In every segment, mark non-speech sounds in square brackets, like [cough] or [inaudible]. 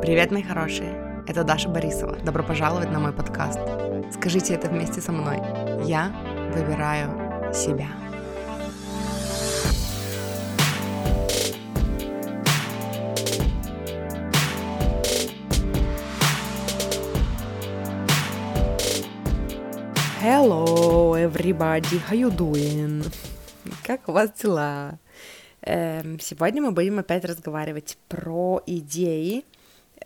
Привет, мои хорошие! Это Даша Борисова. Добро пожаловать на мой подкаст. Скажите это вместе со мной. Я выбираю себя. Hello, everybody, how you doing? Как у вас дела? Эм, сегодня мы будем опять разговаривать про идеи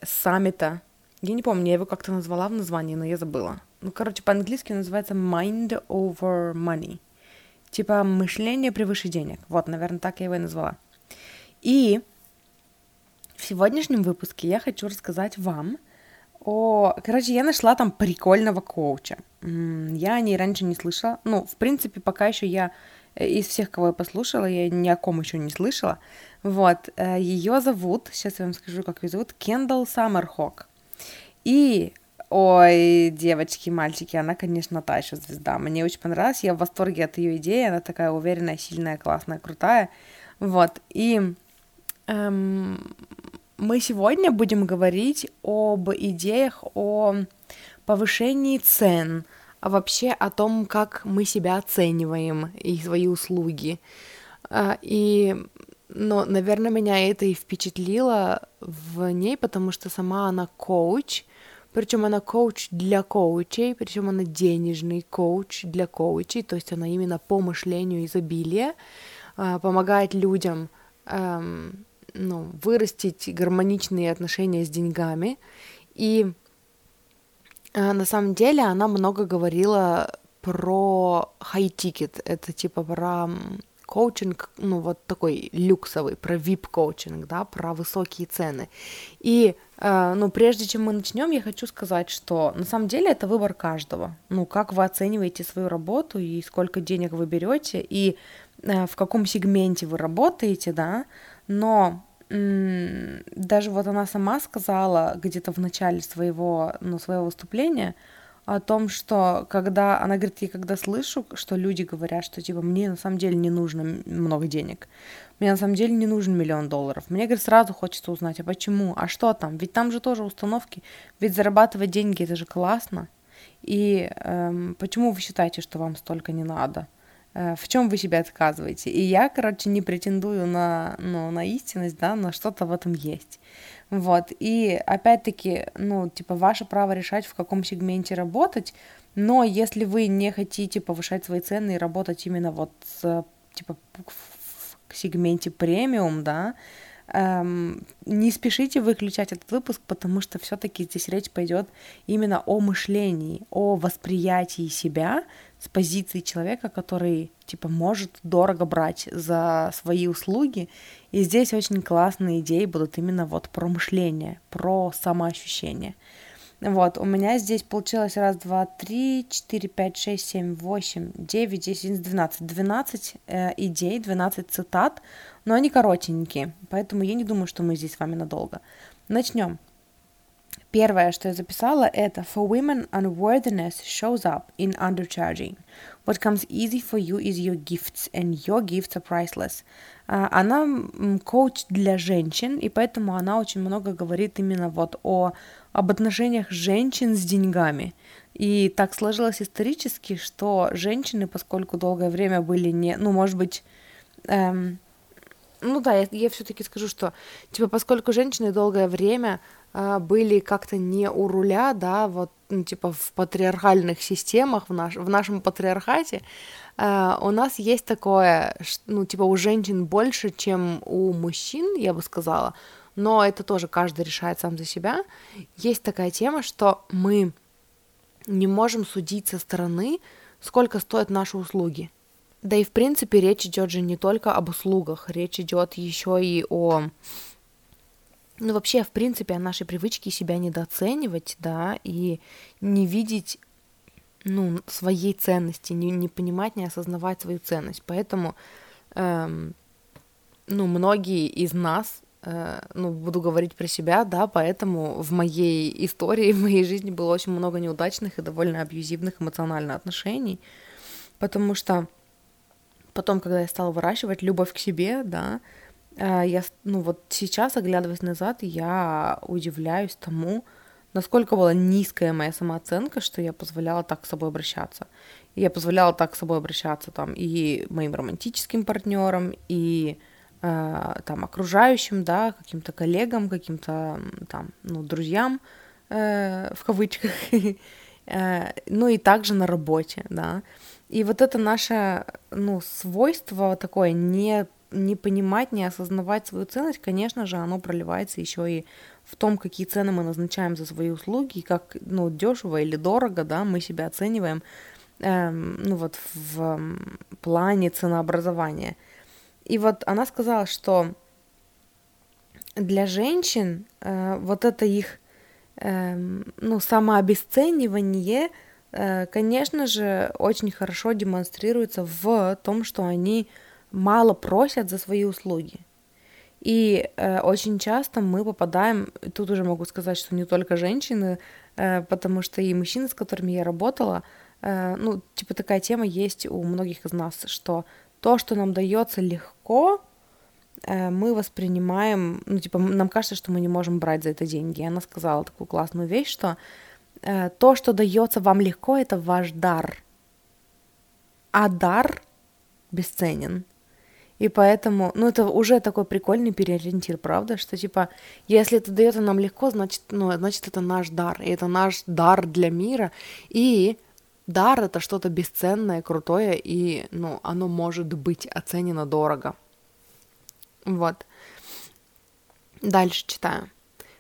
саммита. Я не помню, я его как-то назвала в названии, но я забыла. Ну, короче, по-английски называется Mind over Money. Типа мышление превыше денег. Вот, наверное, так я его и назвала. И в сегодняшнем выпуске я хочу рассказать вам о... Короче, я нашла там прикольного коуча. Я о ней раньше не слышала. Ну, в принципе, пока еще я Э, из всех, кого я послушала, я ни о ком еще не слышала. Вот, э, ее зовут, сейчас я вам скажу, как ее зовут, Кендалл Саммерхок. И, ой, девочки, мальчики, она, конечно, та еще звезда. Мне очень понравилась, я в восторге от ее идеи, она такая уверенная, сильная, классная, крутая. Вот, и эм, мы сегодня будем говорить об идеях о повышении цен, а вообще о том, как мы себя оцениваем и свои услуги. А, и, но, наверное, меня это и впечатлило в ней, потому что сама она коуч, причем она коуч для коучей, причем она денежный коуч для коучей, то есть она именно по мышлению изобилия а, помогает людям эм, ну, вырастить гармоничные отношения с деньгами. И а, на самом деле она много говорила про high ticket, это типа про коучинг, ну вот такой люксовый, про VIP коучинг, да, про высокие цены. И, э, ну, прежде чем мы начнем, я хочу сказать, что на самом деле это выбор каждого. Ну, как вы оцениваете свою работу и сколько денег вы берете и э, в каком сегменте вы работаете, да, но даже вот она сама сказала где-то в начале своего, ну, своего выступления о том, что когда, она говорит, я когда слышу, что люди говорят, что типа мне на самом деле не нужно много денег, мне на самом деле не нужен миллион долларов, мне, говорит, сразу хочется узнать, а почему, а что там, ведь там же тоже установки, ведь зарабатывать деньги это же классно, и эм, почему вы считаете, что вам столько не надо? Э, в чем вы себя отказываете. И я, короче, не претендую на, ну, на истинность, да, но что-то в этом есть. Вот, и опять-таки, ну, типа, ваше право решать, в каком сегменте работать, но если вы не хотите повышать свои цены и работать именно вот, с, типа, в сегменте премиум, да, эм, не спешите выключать этот выпуск, потому что все-таки здесь речь пойдет именно о мышлении, о восприятии себя с позиции человека, который типа может дорого брать за свои услуги. И здесь очень классные идеи будут именно вот про мышление, про самоощущение. Вот, у меня здесь получилось раз, два, три, четыре, пять, шесть, семь, восемь, девять, десять, двенадцать. Двенадцать э, идей, двенадцать цитат, но они коротенькие, поэтому я не думаю, что мы здесь с вами надолго. Начнем. Первое, что я записала, это For women, unworthiness shows up in undercharging. What comes easy for you is your gifts, and your gifts are priceless. Uh, она коуч для женщин, и поэтому она очень много говорит именно вот о об отношениях женщин с деньгами. И так сложилось исторически, что женщины, поскольку долгое время были не, ну, может быть, эм, ну да, я, я все-таки скажу, что, типа, поскольку женщины долгое время были как-то не у руля, да, вот, ну, типа, в патриархальных системах, в, наш, в нашем патриархате, э, у нас есть такое, ну, типа, у женщин больше, чем у мужчин, я бы сказала, но это тоже каждый решает сам за себя. Есть такая тема, что мы не можем судить со стороны, сколько стоят наши услуги. Да и в принципе речь идет же не только об услугах, речь идет еще и о ну, вообще, в принципе, о нашей привычке себя недооценивать, да, и не видеть, ну, своей ценности, не, не понимать, не осознавать свою ценность. Поэтому, эм, ну, многие из нас Э, ну, буду говорить про себя, да, поэтому в моей истории, [laughs] в моей жизни было очень много неудачных и довольно абьюзивных эмоциональных отношений, потому что потом, когда я стала выращивать любовь к себе, да, э, я, ну вот сейчас, оглядываясь назад, я удивляюсь тому, насколько была низкая моя самооценка, что я позволяла так с собой обращаться. я позволяла так с собой обращаться там и моим романтическим партнерам, и э, там окружающим, да, каким-то коллегам, каким-то там, ну, друзьям, э, в кавычках, [laughs] э, ну и также на работе, да. И вот это наше, ну, свойство такое не не понимать, не осознавать свою ценность, конечно же, оно проливается еще и в том, какие цены мы назначаем за свои услуги, как, ну, дешево или дорого, да, мы себя оцениваем, эм, ну, вот в плане ценообразования. И вот она сказала, что для женщин э, вот это их, э, ну, самообесценивание, э, конечно же, очень хорошо демонстрируется в том, что они мало просят за свои услуги. И э, очень часто мы попадаем, тут уже могу сказать, что не только женщины, э, потому что и мужчины, с которыми я работала, э, ну, типа такая тема есть у многих из нас, что то, что нам дается легко, э, мы воспринимаем, ну, типа, нам кажется, что мы не можем брать за это деньги. И она сказала такую классную вещь, что э, то, что дается вам легко, это ваш дар. А дар бесценен. И поэтому, ну, это уже такой прикольный переориентир, правда, что, типа, если это дается нам легко, значит, ну, значит, это наш дар, и это наш дар для мира, и дар — это что-то бесценное, крутое, и, ну, оно может быть оценено дорого. Вот. Дальше читаю.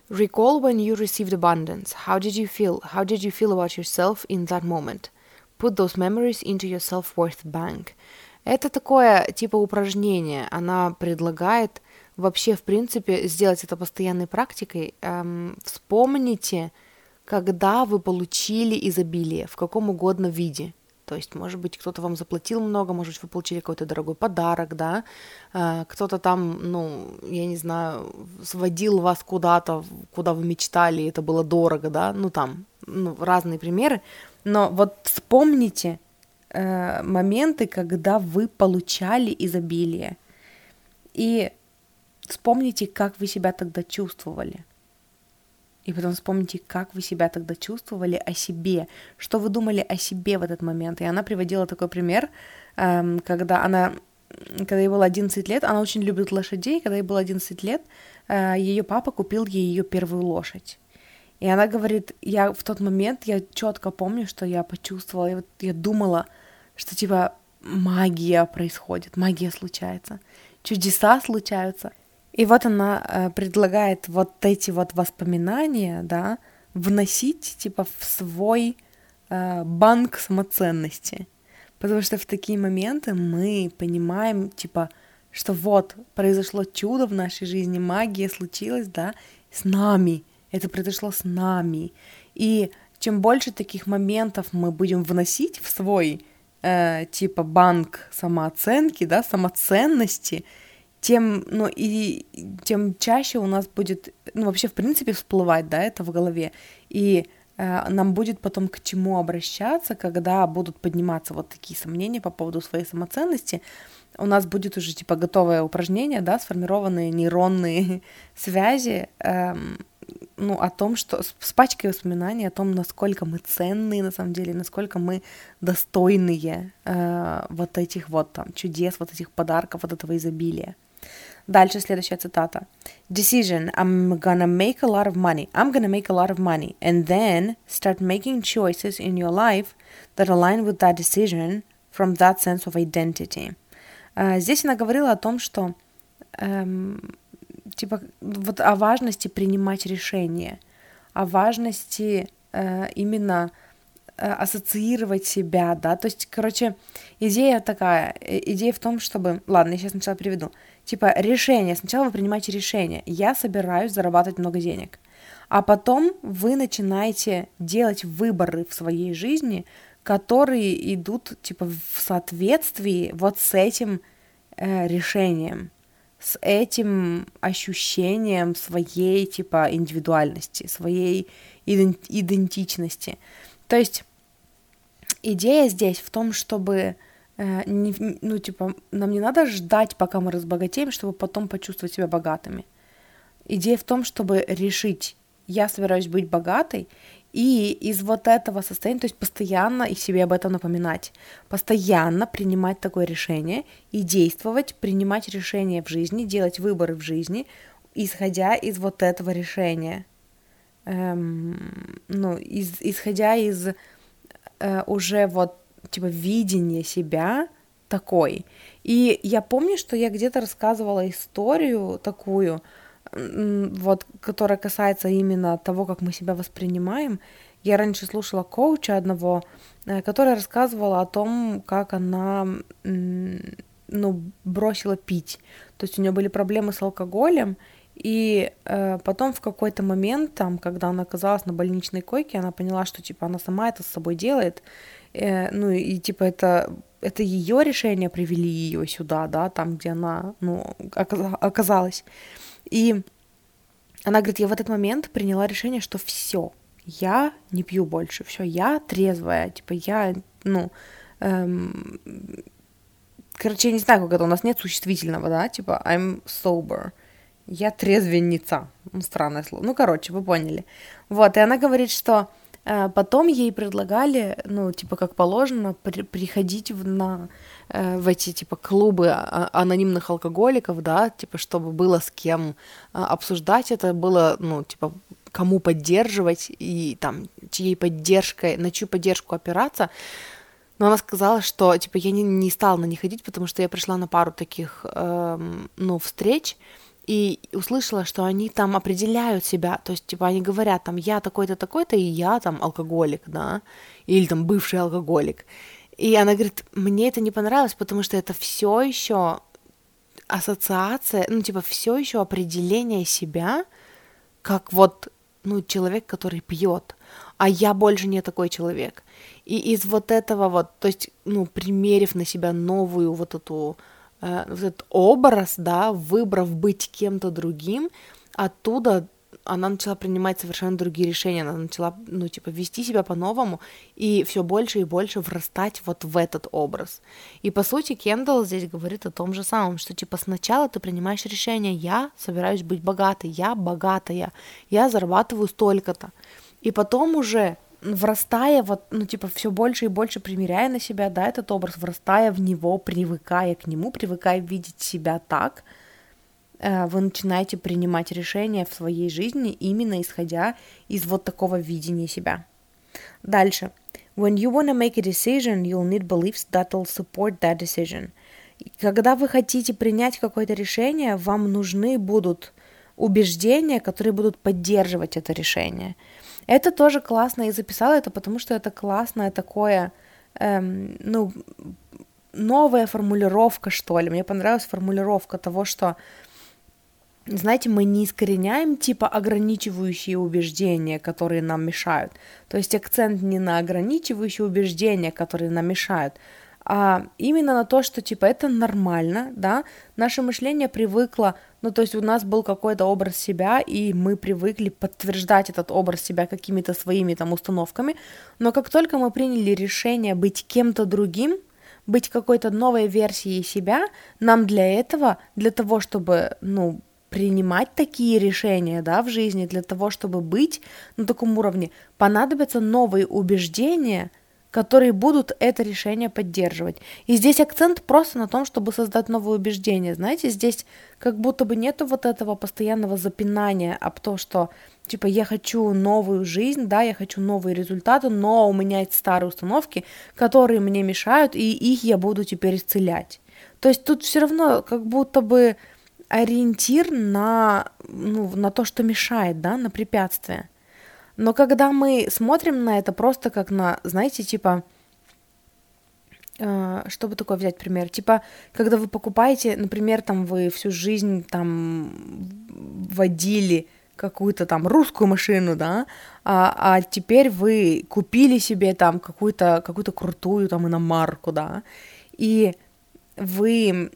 Recall when you received abundance. How did you feel? How did you feel about yourself in that moment? Put those memories into your self-worth bank. Это такое типа упражнение. Она предлагает вообще, в принципе, сделать это постоянной практикой. Эм, вспомните, когда вы получили изобилие, в каком угодно виде. То есть, может быть, кто-то вам заплатил много, может быть, вы получили какой-то дорогой подарок, да, э, кто-то там, ну, я не знаю, сводил вас куда-то, куда вы мечтали, и это было дорого, да, ну, там, ну, разные примеры. Но вот вспомните, э, моменты, когда вы получали изобилие. И вспомните, как вы себя тогда чувствовали. И потом вспомните, как вы себя тогда чувствовали о себе, что вы думали о себе в этот момент. И она приводила такой пример, эм, когда она, когда ей было 11 лет, она очень любит лошадей, когда ей было 11 лет, э, ее папа купил ей ее первую лошадь. И она говорит, я в тот момент, я четко помню, что я почувствовала, я, вот, я думала, что типа магия происходит, магия случается, чудеса случаются. И вот она э, предлагает вот эти вот воспоминания, да, вносить типа в свой э, банк самоценности. Потому что в такие моменты мы понимаем, типа, что вот произошло чудо в нашей жизни, магия случилась, да, с нами. Это произошло с нами. И чем больше таких моментов мы будем вносить в свой э, типа банк самооценки, да, самоценности, тем, ну, и тем чаще у нас будет, ну, вообще, в принципе, всплывать, да, это в голове, и э, нам будет потом к чему обращаться, когда будут подниматься вот такие сомнения по поводу своей самоценности, у нас будет уже, типа, готовое упражнение, да, сформированные нейронные [laughs] связи, эм, ну, о том, что с пачкой воспоминаний о том, насколько мы ценные на самом деле, насколько мы достойные э, вот этих вот там чудес, вот этих подарков, вот этого изобилия. Дальше следующая цитата. Decision. I'm gonna make a lot of money. I'm gonna make a lot of money. And then start making choices in your life that align with that decision from that sense of identity. Uh, здесь она говорила о том, что um, типа вот о важности принимать решения, о важности э, именно э, ассоциировать себя, да, то есть, короче, идея такая, э, идея в том, чтобы, ладно, я сейчас сначала приведу, типа решение, сначала вы принимаете решение, я собираюсь зарабатывать много денег, а потом вы начинаете делать выборы в своей жизни, которые идут, типа, в соответствии вот с этим э, решением, с этим ощущением своей, типа, индивидуальности, своей идентичности. То есть идея здесь в том, чтобы э, не, ну, типа, нам не надо ждать, пока мы разбогатеем, чтобы потом почувствовать себя богатыми. Идея в том, чтобы решить, я собираюсь быть богатой, и из вот этого состояния, то есть постоянно и себе об этом напоминать, постоянно принимать такое решение и действовать, принимать решения в жизни, делать выборы в жизни, исходя из вот этого решения. Эм, ну, из, исходя из э, уже вот типа видения себя такой. И я помню, что я где-то рассказывала историю такую, вот, которая касается именно того, как мы себя воспринимаем. Я раньше слушала коуча одного, э, который рассказывала о том, как она ну, бросила пить. То есть у нее были проблемы с алкоголем, и э, потом в какой-то момент, там, когда она оказалась на больничной койке, она поняла, что типа она сама это с собой делает, э, ну и типа это это ее решение привели ее сюда, да, там, где она, ну, оказалась. И она говорит, я в этот момент приняла решение, что все, я не пью больше, все, я трезвая, типа я, ну, эм, короче, я не знаю, как это, у нас нет существительного, да, типа I'm sober, я трезвенница, ну, странное слово, ну, короче, вы поняли. Вот, и она говорит, что потом ей предлагали, ну, типа, как положено, при, приходить в, на Э, в эти типа клубы а, анонимных алкоголиков, да, типа чтобы было с кем а, обсуждать это, было, ну, типа кому поддерживать и там чьей поддержкой, на чью поддержку опираться. Но она сказала, что типа я не, не стала на них ходить, потому что я пришла на пару таких, эм, ну, встреч, и услышала, что они там определяют себя, то есть, типа, они говорят, там, я такой-то, такой-то, и я там алкоголик, да, или там бывший алкоголик. И она говорит, мне это не понравилось, потому что это все еще ассоциация, ну, типа, все еще определение себя, как вот, ну, человек, который пьет, а я больше не такой человек. И из вот этого вот, то есть, ну, примерив на себя новую вот эту, э, вот этот образ, да, выбрав быть кем-то другим, оттуда она начала принимать совершенно другие решения, она начала, ну, типа, вести себя по-новому и все больше и больше врастать вот в этот образ. И, по сути, Кендалл здесь говорит о том же самом, что, типа, сначала ты принимаешь решение, я собираюсь быть богатой, я богатая, я зарабатываю столько-то. И потом уже врастая, вот, ну, типа, все больше и больше примеряя на себя, да, этот образ, врастая в него, привыкая к нему, привыкая видеть себя так – Э, вы начинаете принимать решения в своей жизни именно исходя из вот такого видения себя. Дальше. When you want to make a decision, you'll need beliefs that will support that decision. Когда вы хотите принять какое-то решение, вам нужны будут убеждения, которые будут поддерживать это решение. Это тоже классно, и записала это, потому что это классное такое, эм, ну, новая формулировка, что ли. Мне понравилась формулировка того, что знаете, мы не искореняем типа ограничивающие убеждения, которые нам мешают. То есть акцент не на ограничивающие убеждения, которые нам мешают, а именно на то, что типа это нормально, да, наше мышление привыкло, ну то есть у нас был какой-то образ себя, и мы привыкли подтверждать этот образ себя какими-то своими там установками, но как только мы приняли решение быть кем-то другим, быть какой-то новой версией себя, нам для этого, для того, чтобы, ну, принимать такие решения, да, в жизни для того, чтобы быть на таком уровне, понадобятся новые убеждения, которые будут это решение поддерживать. И здесь акцент просто на том, чтобы создать новые убеждения. Знаете, здесь как будто бы нету вот этого постоянного запинания об том, что типа я хочу новую жизнь, да, я хочу новые результаты, но у меня есть старые установки, которые мне мешают, и их я буду теперь исцелять. То есть тут все равно как будто бы ориентир на, ну, на то, что мешает, да, на препятствие. Но когда мы смотрим на это просто как на, знаете, типа, э, что бы такое взять пример? Типа, когда вы покупаете, например, там вы всю жизнь там водили какую-то там русскую машину, да, а, а теперь вы купили себе там какую-то какую-то крутую там иномарку, да, и вы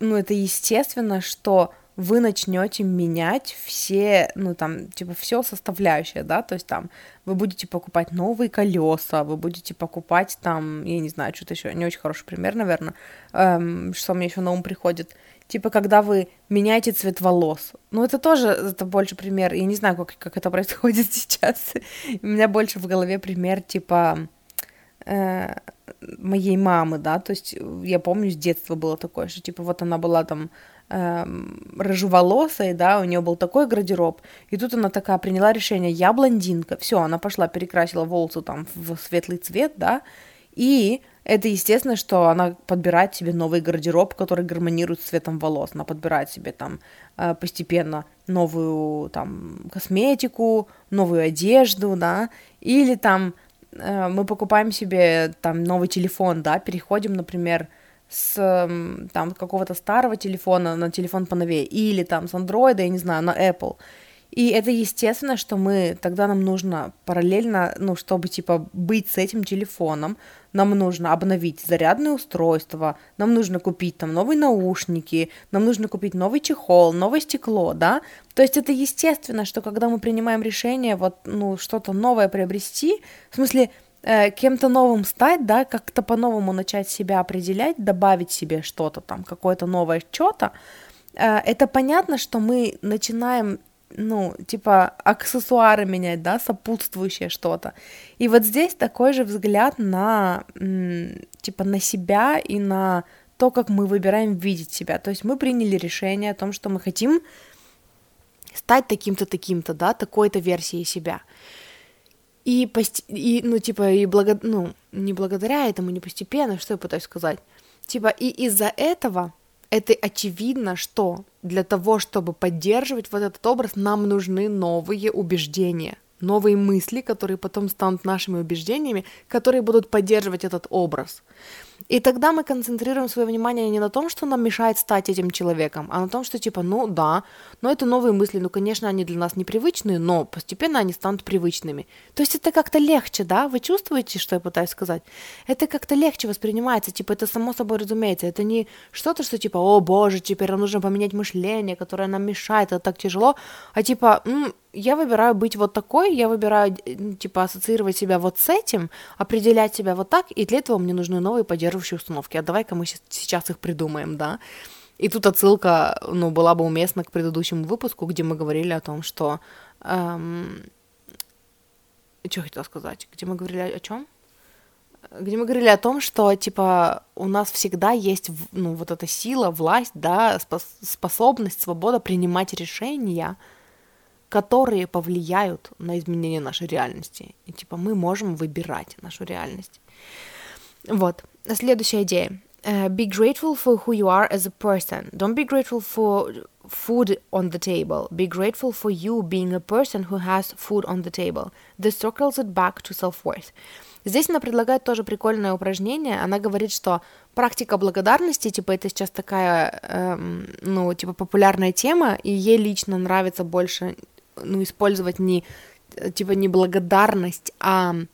ну, это естественно, что вы начнете менять все, ну там, типа, все составляющее, да, то есть там вы будете покупать новые колеса, вы будете покупать там, я не знаю, что-то еще, не очень хороший пример, наверное, эм, что мне еще на ум приходит, типа, когда вы меняете цвет волос. Ну, это тоже, это больше пример, я не знаю, как, как это [laughs] происходит сейчас, у меня больше в голове пример, типа, моей мамы, да, то есть я помню, с детства было такое, что, типа, вот она была там эм, рыжеволосой, да, у нее был такой гардероб, и тут она такая приняла решение, я блондинка, все, она пошла, перекрасила волосы там в светлый цвет, да, и это естественно, что она подбирает себе новый гардероб, который гармонирует с цветом волос, она подбирает себе там э, постепенно новую там косметику, новую одежду, да, или там э, мы покупаем себе там новый телефон, да, переходим, например, с там какого-то старого телефона на телефон поновее, или там с андроида, я не знаю, на Apple. И это естественно, что мы, тогда нам нужно параллельно, ну, чтобы, типа, быть с этим телефоном, нам нужно обновить зарядное устройство, нам нужно купить там новые наушники, нам нужно купить новый чехол, новое стекло, да? То есть это естественно, что когда мы принимаем решение вот, ну, что-то новое приобрести, в смысле, э, кем-то новым стать, да, как-то по-новому начать себя определять, добавить себе что-то там, какое-то новое что-то, э, это понятно, что мы начинаем ну, типа, аксессуары менять, да, сопутствующее что-то. И вот здесь такой же взгляд на, типа, на себя и на то, как мы выбираем видеть себя. То есть мы приняли решение о том, что мы хотим стать таким-то, таким-то, да, такой-то версией себя. И, пост... и ну, типа, и благо... ну, не благодаря этому, не постепенно, что я пытаюсь сказать. Типа, и из-за этого это очевидно, что для того, чтобы поддерживать вот этот образ, нам нужны новые убеждения, новые мысли, которые потом станут нашими убеждениями, которые будут поддерживать этот образ. И тогда мы концентрируем свое внимание не на том, что нам мешает стать этим человеком, а на том, что типа, ну да, но это новые мысли, ну, конечно, они для нас непривычные, но постепенно они станут привычными. То есть это как-то легче, да? Вы чувствуете, что я пытаюсь сказать? Это как-то легче воспринимается, типа, это само собой разумеется. Это не что-то, что типа, о боже, теперь нам нужно поменять мышление, которое нам мешает, это так тяжело, а типа, м- я выбираю быть вот такой, я выбираю, типа, ассоциировать себя вот с этим, определять себя вот так, и для этого мне нужны новые поддерживающие установки. А давай-ка мы сейчас их придумаем, да? И тут отсылка, ну, была бы уместна к предыдущему выпуску, где мы говорили о том, что... Эм... Что хотела сказать? Где мы говорили о чем? где мы говорили о том, что, типа, у нас всегда есть, ну, вот эта сила, власть, да, способность, свобода принимать решения, которые повлияют на изменение нашей реальности. И типа мы можем выбирать нашу реальность. Вот. Следующая идея. Uh, be grateful for who you are as a person. Don't be grateful for food on the table. Be grateful for you being a person who has food on the table. This circles it back to self-worth. Здесь она предлагает тоже прикольное упражнение. Она говорит, что практика благодарности, типа, это сейчас такая, эм, ну, типа, популярная тема, и ей лично нравится больше ну, использовать не, типа, не благодарность, а, э,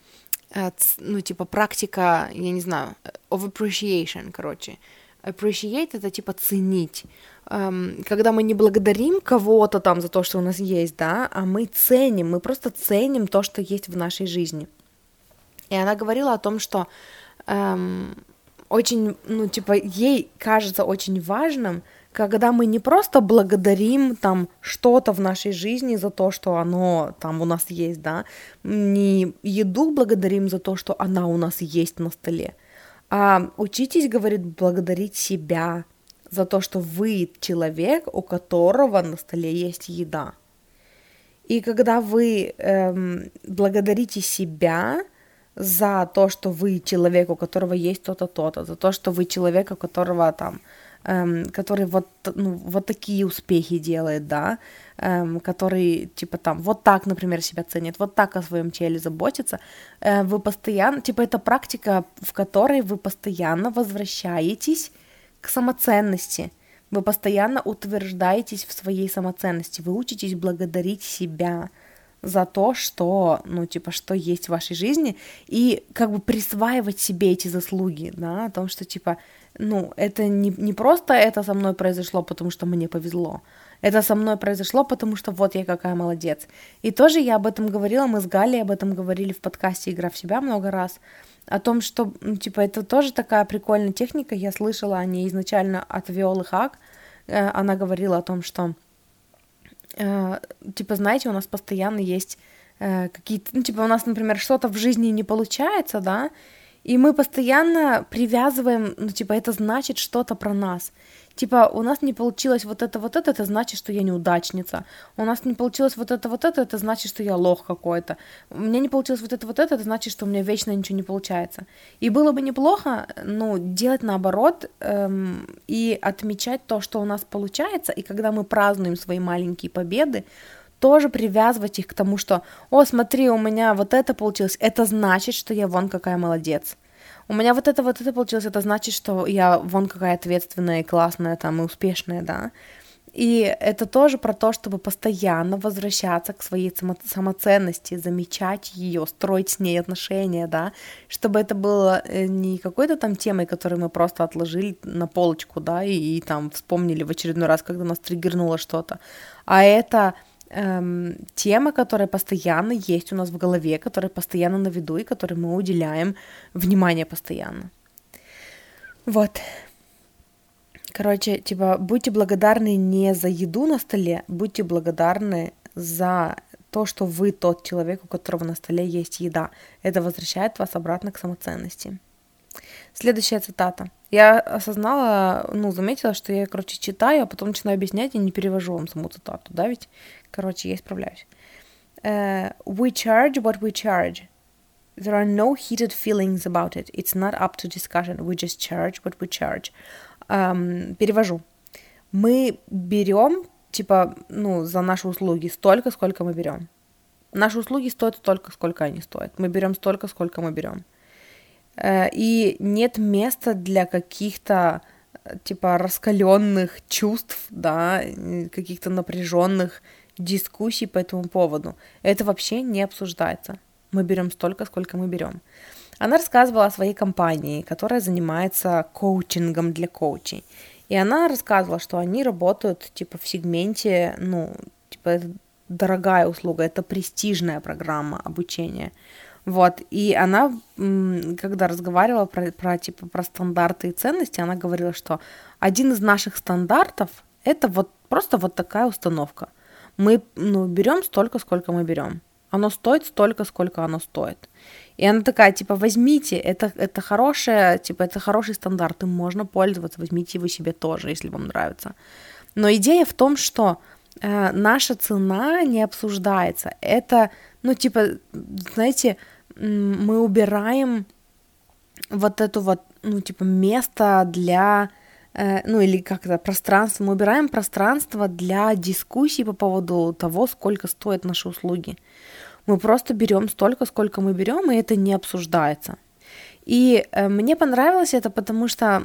ну, типа, практика, я не знаю, of appreciation, короче. Appreciate — это, типа, ценить. Эм, когда мы не благодарим кого-то там за то, что у нас есть, да, а мы ценим, мы просто ценим то, что есть в нашей жизни. И она говорила о том, что эм, очень, ну, типа, ей кажется очень важным, когда мы не просто благодарим там что-то в нашей жизни за то, что оно там у нас есть, да, не еду благодарим за то, что она у нас есть на столе, а учитесь, говорит, благодарить себя за то, что вы человек, у которого на столе есть еда. И когда вы эм, благодарите себя за то, что вы человек, у которого есть то-то, то-то, за то, что вы человек, у которого там эм, который вот, ну, вот такие успехи делает, да, эм, который, типа, там, вот так, например, себя ценит, вот так о своем теле заботится, э, вы постоянно, типа, это практика, в которой вы постоянно возвращаетесь к самоценности, вы постоянно утверждаетесь в своей самоценности, вы учитесь благодарить себя, за то, что, ну, типа, что есть в вашей жизни, и как бы присваивать себе эти заслуги, да, о том, что, типа, ну, это не, не просто это со мной произошло, потому что мне повезло. Это со мной произошло, потому что вот я какая молодец. И тоже я об этом говорила, мы с Галей об этом говорили в подкасте «Игра в себя» много раз, о том, что, ну, типа, это тоже такая прикольная техника, я слышала о ней изначально от Виолы Хак, э, она говорила о том, что, э, типа, знаете, у нас постоянно есть э, какие-то, ну, типа, у нас, например, что-то в жизни не получается, да, и мы постоянно привязываем, ну, типа, это значит что-то про нас. Типа, у нас не получилось вот это, вот это, это значит, что я неудачница. У нас не получилось вот это, вот это, это значит, что я лох какой-то. У меня не получилось вот это, вот это, это значит, что у меня вечно ничего не получается. И было бы неплохо, ну, делать наоборот эм, и отмечать то, что у нас получается, и когда мы празднуем свои маленькие победы, тоже привязывать их к тому, что, о, смотри, у меня вот это получилось, это значит, что я вон какая молодец. У меня вот это вот это получилось, это значит, что я вон какая ответственная и классная там и успешная, да. И это тоже про то, чтобы постоянно возвращаться к своей само- самоценности, замечать ее, строить с ней отношения, да, чтобы это было э, не какой-то там темой, которую мы просто отложили на полочку, да, и, и там вспомнили в очередной раз, когда нас триггернуло что-то, а это эм, тема, которая постоянно есть у нас в голове, которая постоянно на виду и которой мы уделяем внимание постоянно. Вот. Короче, типа, будьте благодарны не за еду на столе, будьте благодарны за то, что вы тот человек, у которого на столе есть еда. Это возвращает вас обратно к самоценности. Следующая цитата. Я осознала, ну, заметила, что я, короче, читаю, а потом начинаю объяснять и не перевожу вам саму цитату, да, ведь? Короче, я исправляюсь. Uh, we charge what we charge. There are no heated feelings about it. It's not up to discussion. We just charge what we charge. Um, перевожу. Мы берем, типа, ну, за наши услуги столько, сколько мы берем. Наши услуги стоят столько, сколько они стоят. Мы берем столько, сколько мы берем. Uh, и нет места для каких-то типа раскаленных чувств, да, каких-то напряженных дискуссий по этому поводу. Это вообще не обсуждается. Мы берем столько, сколько мы берем. Она рассказывала о своей компании, которая занимается коучингом для коучей. И она рассказывала, что они работают типа в сегменте, ну, типа это дорогая услуга, это престижная программа обучения. Вот, и она, когда разговаривала про, про, типа, про стандарты и ценности, она говорила, что один из наших стандартов – это вот просто вот такая установка – мы ну, берем столько, сколько мы берем. Оно стоит столько, сколько оно стоит. И она такая, типа, возьмите, это, это хорошее, типа, это хороший стандарт, им можно пользоваться, возьмите его себе тоже, если вам нравится. Но идея в том, что э, наша цена не обсуждается. Это, ну, типа, знаете, мы убираем вот эту вот, ну, типа, место для ну или как это, пространство, мы убираем пространство для дискуссий по поводу того, сколько стоят наши услуги. Мы просто берем столько, сколько мы берем, и это не обсуждается. И э, мне понравилось это, потому что,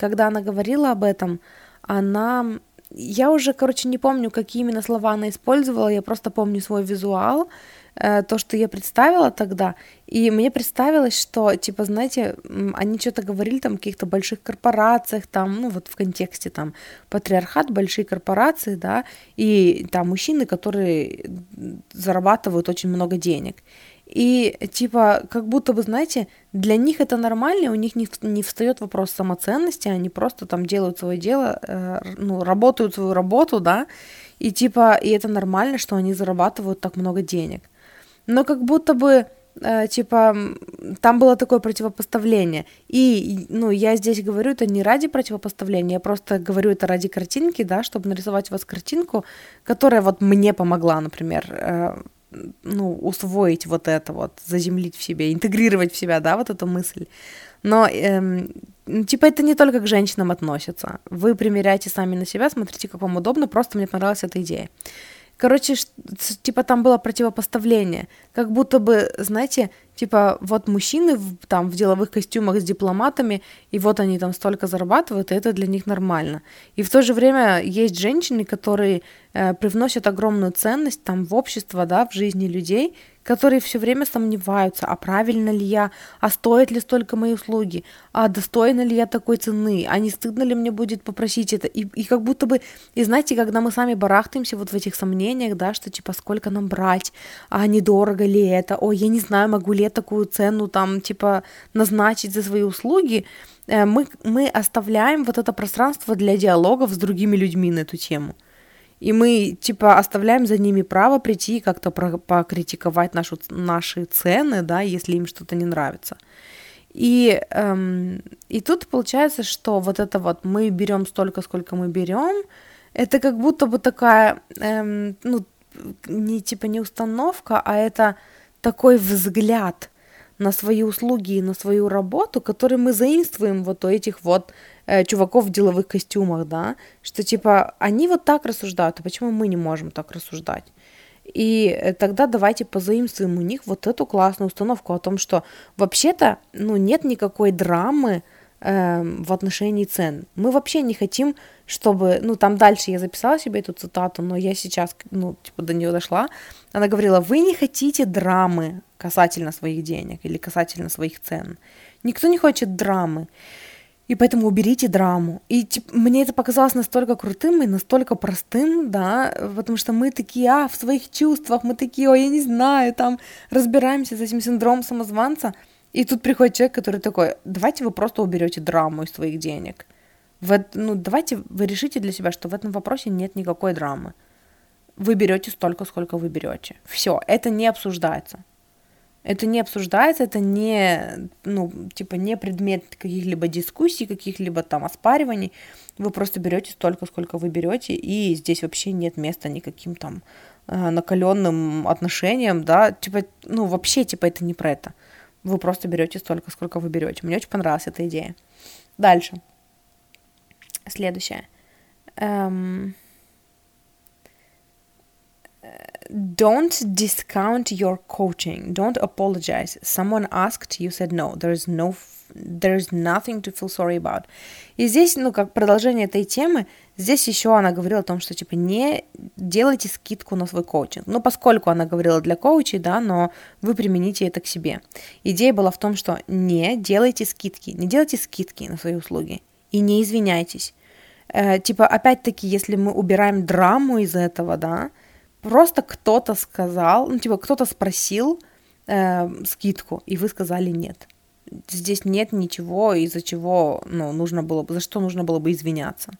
когда она говорила об этом, она... Я уже, короче, не помню, какие именно слова она использовала, я просто помню свой визуал, Э, то, что я представила тогда, и мне представилось, что, типа, знаете, они что-то говорили там о каких-то больших корпорациях, там, ну, вот в контексте там патриархат, большие корпорации, да, и там мужчины, которые зарабатывают очень много денег. И, типа, как будто бы, знаете, для них это нормально, у них не, не встает вопрос самоценности, они просто там делают свое дело, э, ну, работают свою работу, да, и, типа, и это нормально, что они зарабатывают так много денег но как будто бы э, типа там было такое противопоставление. И, ну, я здесь говорю это не ради противопоставления, я просто говорю это ради картинки, да, чтобы нарисовать у вас картинку, которая вот мне помогла, например, э, ну, усвоить вот это вот, заземлить в себе, интегрировать в себя, да, вот эту мысль. Но, эм, типа, это не только к женщинам относится. Вы примеряете сами на себя, смотрите, как вам удобно, просто мне понравилась эта идея. Короче, типа там было противопоставление. Как будто бы, знаете, типа вот мужчины в, там в деловых костюмах с дипломатами, и вот они там столько зарабатывают, и это для них нормально. И в то же время есть женщины, которые э, привносят огромную ценность там в общество, да, в жизни людей, которые все время сомневаются, а правильно ли я, а стоит ли столько мои услуги, а достойна ли я такой цены, а не стыдно ли мне будет попросить это. И, и как будто бы, и знаете, когда мы сами барахтаемся вот в этих сомнениях, да, что типа сколько нам брать, а недорого ли это, ой, я не знаю, могу ли я такую цену там типа назначить за свои услуги, э, мы, мы оставляем вот это пространство для диалогов с другими людьми на эту тему. И мы, типа, оставляем за ними право прийти и как-то покритиковать нашу, наши цены, да, если им что-то не нравится. И, эм, и тут получается, что вот это вот мы берем столько, сколько мы берем, это как будто бы такая, эм, ну, не типа не установка, а это такой взгляд на свои услуги и на свою работу, который мы заимствуем вот у этих вот э, чуваков в деловых костюмах, да, что типа они вот так рассуждают, а почему мы не можем так рассуждать? И э, тогда давайте позаимствуем у них вот эту классную установку о том, что вообще-то, ну, нет никакой драмы э, в отношении цен. Мы вообще не хотим, чтобы, ну, там дальше я записала себе эту цитату, но я сейчас, ну, типа, до нее дошла. Она говорила, вы не хотите драмы касательно своих денег или касательно своих цен. Никто не хочет драмы. И поэтому уберите драму. И типа, мне это показалось настолько крутым и настолько простым, да, потому что мы такие, а, в своих чувствах, мы такие, ой, я не знаю, там, разбираемся с этим синдромом самозванца. И тут приходит человек, который такой, давайте вы просто уберете драму из своих денег. В, ну, давайте вы решите для себя, что в этом вопросе нет никакой драмы. Вы берете столько, сколько вы берете. Все, это не обсуждается. Это не обсуждается, это не, ну, типа, не предмет каких-либо дискуссий, каких-либо там оспариваний. Вы просто берете столько, сколько вы берете, и здесь вообще нет места никаким там э, накаленным отношениям, да, типа, ну, вообще, типа, это не про это. Вы просто берете столько, сколько вы берете. Мне очень понравилась эта идея. Дальше. Следующее. Эм don't discount your coaching. Don't apologize. Someone asked, you said no. There's no there's nothing to feel sorry about. И здесь, ну, как продолжение этой темы, здесь еще она говорила о том, что, типа, не делайте скидку на свой коучинг. Ну, поскольку она говорила для коучей, да, но вы примените это к себе. Идея была в том, что не делайте скидки, не делайте скидки на свои услуги и не извиняйтесь. Э, типа, опять-таки, если мы убираем драму из этого, да, Просто кто-то сказал, ну, типа, кто-то спросил э, скидку, и вы сказали нет. Здесь нет ничего, из-за чего, ну, нужно было бы, за что нужно было бы извиняться.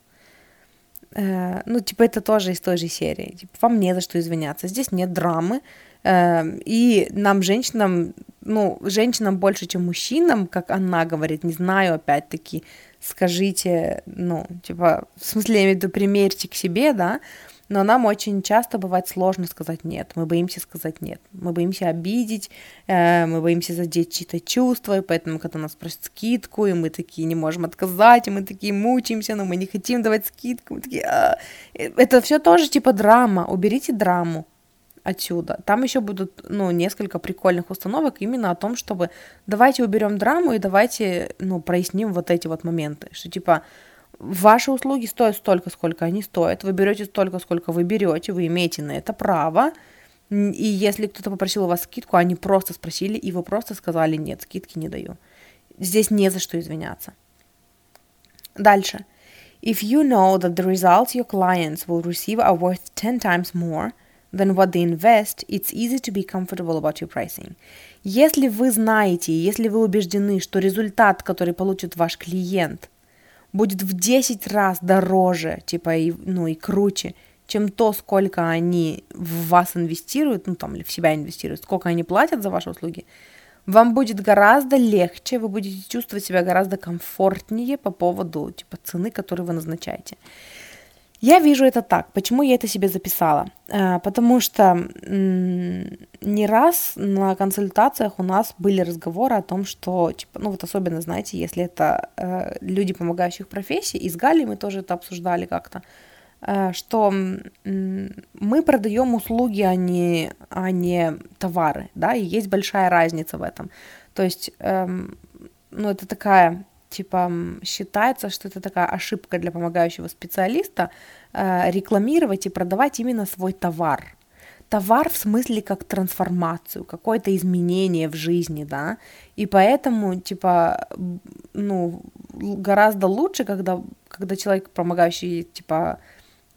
Э, ну, типа, это тоже из той же серии. Типа, вам не за что извиняться. Здесь нет драмы, э, и нам, женщинам, ну, женщинам больше, чем мужчинам, как она говорит, не знаю, опять-таки, скажите, ну, типа, в смысле, я имею в виду, примерьте к себе, да, но нам очень часто бывает сложно сказать нет. Мы боимся сказать нет. Мы боимся обидеть, э, мы боимся задеть чьи-то чувства, и поэтому, когда нас просят скидку, и мы такие не можем отказать, и мы такие мучаемся, но мы не хотим давать скидку, мы такие... А". Это все тоже типа драма. Уберите драму отсюда. Там еще будут, ну, несколько прикольных установок именно о том, чтобы давайте уберем драму и давайте, ну, проясним вот эти вот моменты, что типа Ваши услуги стоят столько, сколько они стоят. Вы берете столько, сколько вы берете. Вы имеете на это право. И если кто-то попросил у вас скидку, они просто спросили, и вы просто сказали, нет, скидки не даю. Здесь не за что извиняться. Дальше. If you know that the results your clients will receive are worth 10 times more than what they invest, it's easy to be comfortable about your pricing. Если вы знаете, если вы убеждены, что результат, который получит ваш клиент – будет в 10 раз дороже, типа, и, ну и круче, чем то, сколько они в вас инвестируют, ну там, или в себя инвестируют, сколько они платят за ваши услуги, вам будет гораздо легче, вы будете чувствовать себя гораздо комфортнее по поводу, типа, цены, которую вы назначаете. Я вижу это так. Почему я это себе записала? Э, потому что не раз на консультациях у нас были разговоры о том, что, типа, ну вот особенно, знаете, если это э, люди помогающих профессий, и с Галей мы тоже это обсуждали как-то, э, что мы продаем услуги, а не, а не товары, да, и есть большая разница в этом. То есть, эм, ну это такая типа считается, что это такая ошибка для помогающего специалиста э, рекламировать и продавать именно свой товар. товар в смысле как трансформацию, какое-то изменение в жизни, да, и поэтому, типа, ну, гораздо лучше, когда, когда человек, помогающий, типа,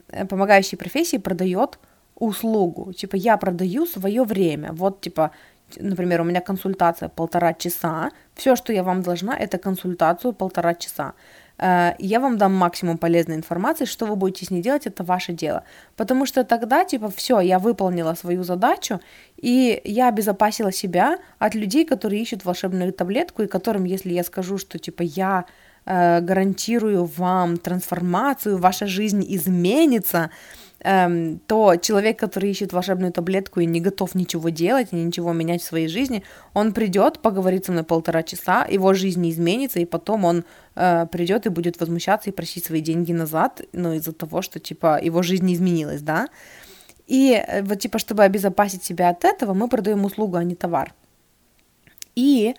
э, помогающий профессии, продает услугу, типа, я продаю свое время, вот, типа, например, у меня консультация полтора часа, все, что я вам должна, это консультацию полтора часа. Э, я вам дам максимум полезной информации, что вы будете с ней делать, это ваше дело. Потому что тогда, типа, все, я выполнила свою задачу, и я обезопасила себя от людей, которые ищут волшебную таблетку, и которым, если я скажу, что, типа, я э, гарантирую вам трансформацию, ваша жизнь изменится, эм, то человек, который ищет волшебную таблетку и не готов ничего делать, и ничего менять в своей жизни, он придет, поговорит со мной полтора часа, его жизнь не изменится, и потом он э, придет и будет возмущаться и просить свои деньги назад, ну, из-за того, что, типа, его жизнь не изменилась, да. И э, вот, типа, чтобы обезопасить себя от этого, мы продаем услугу, а не товар. И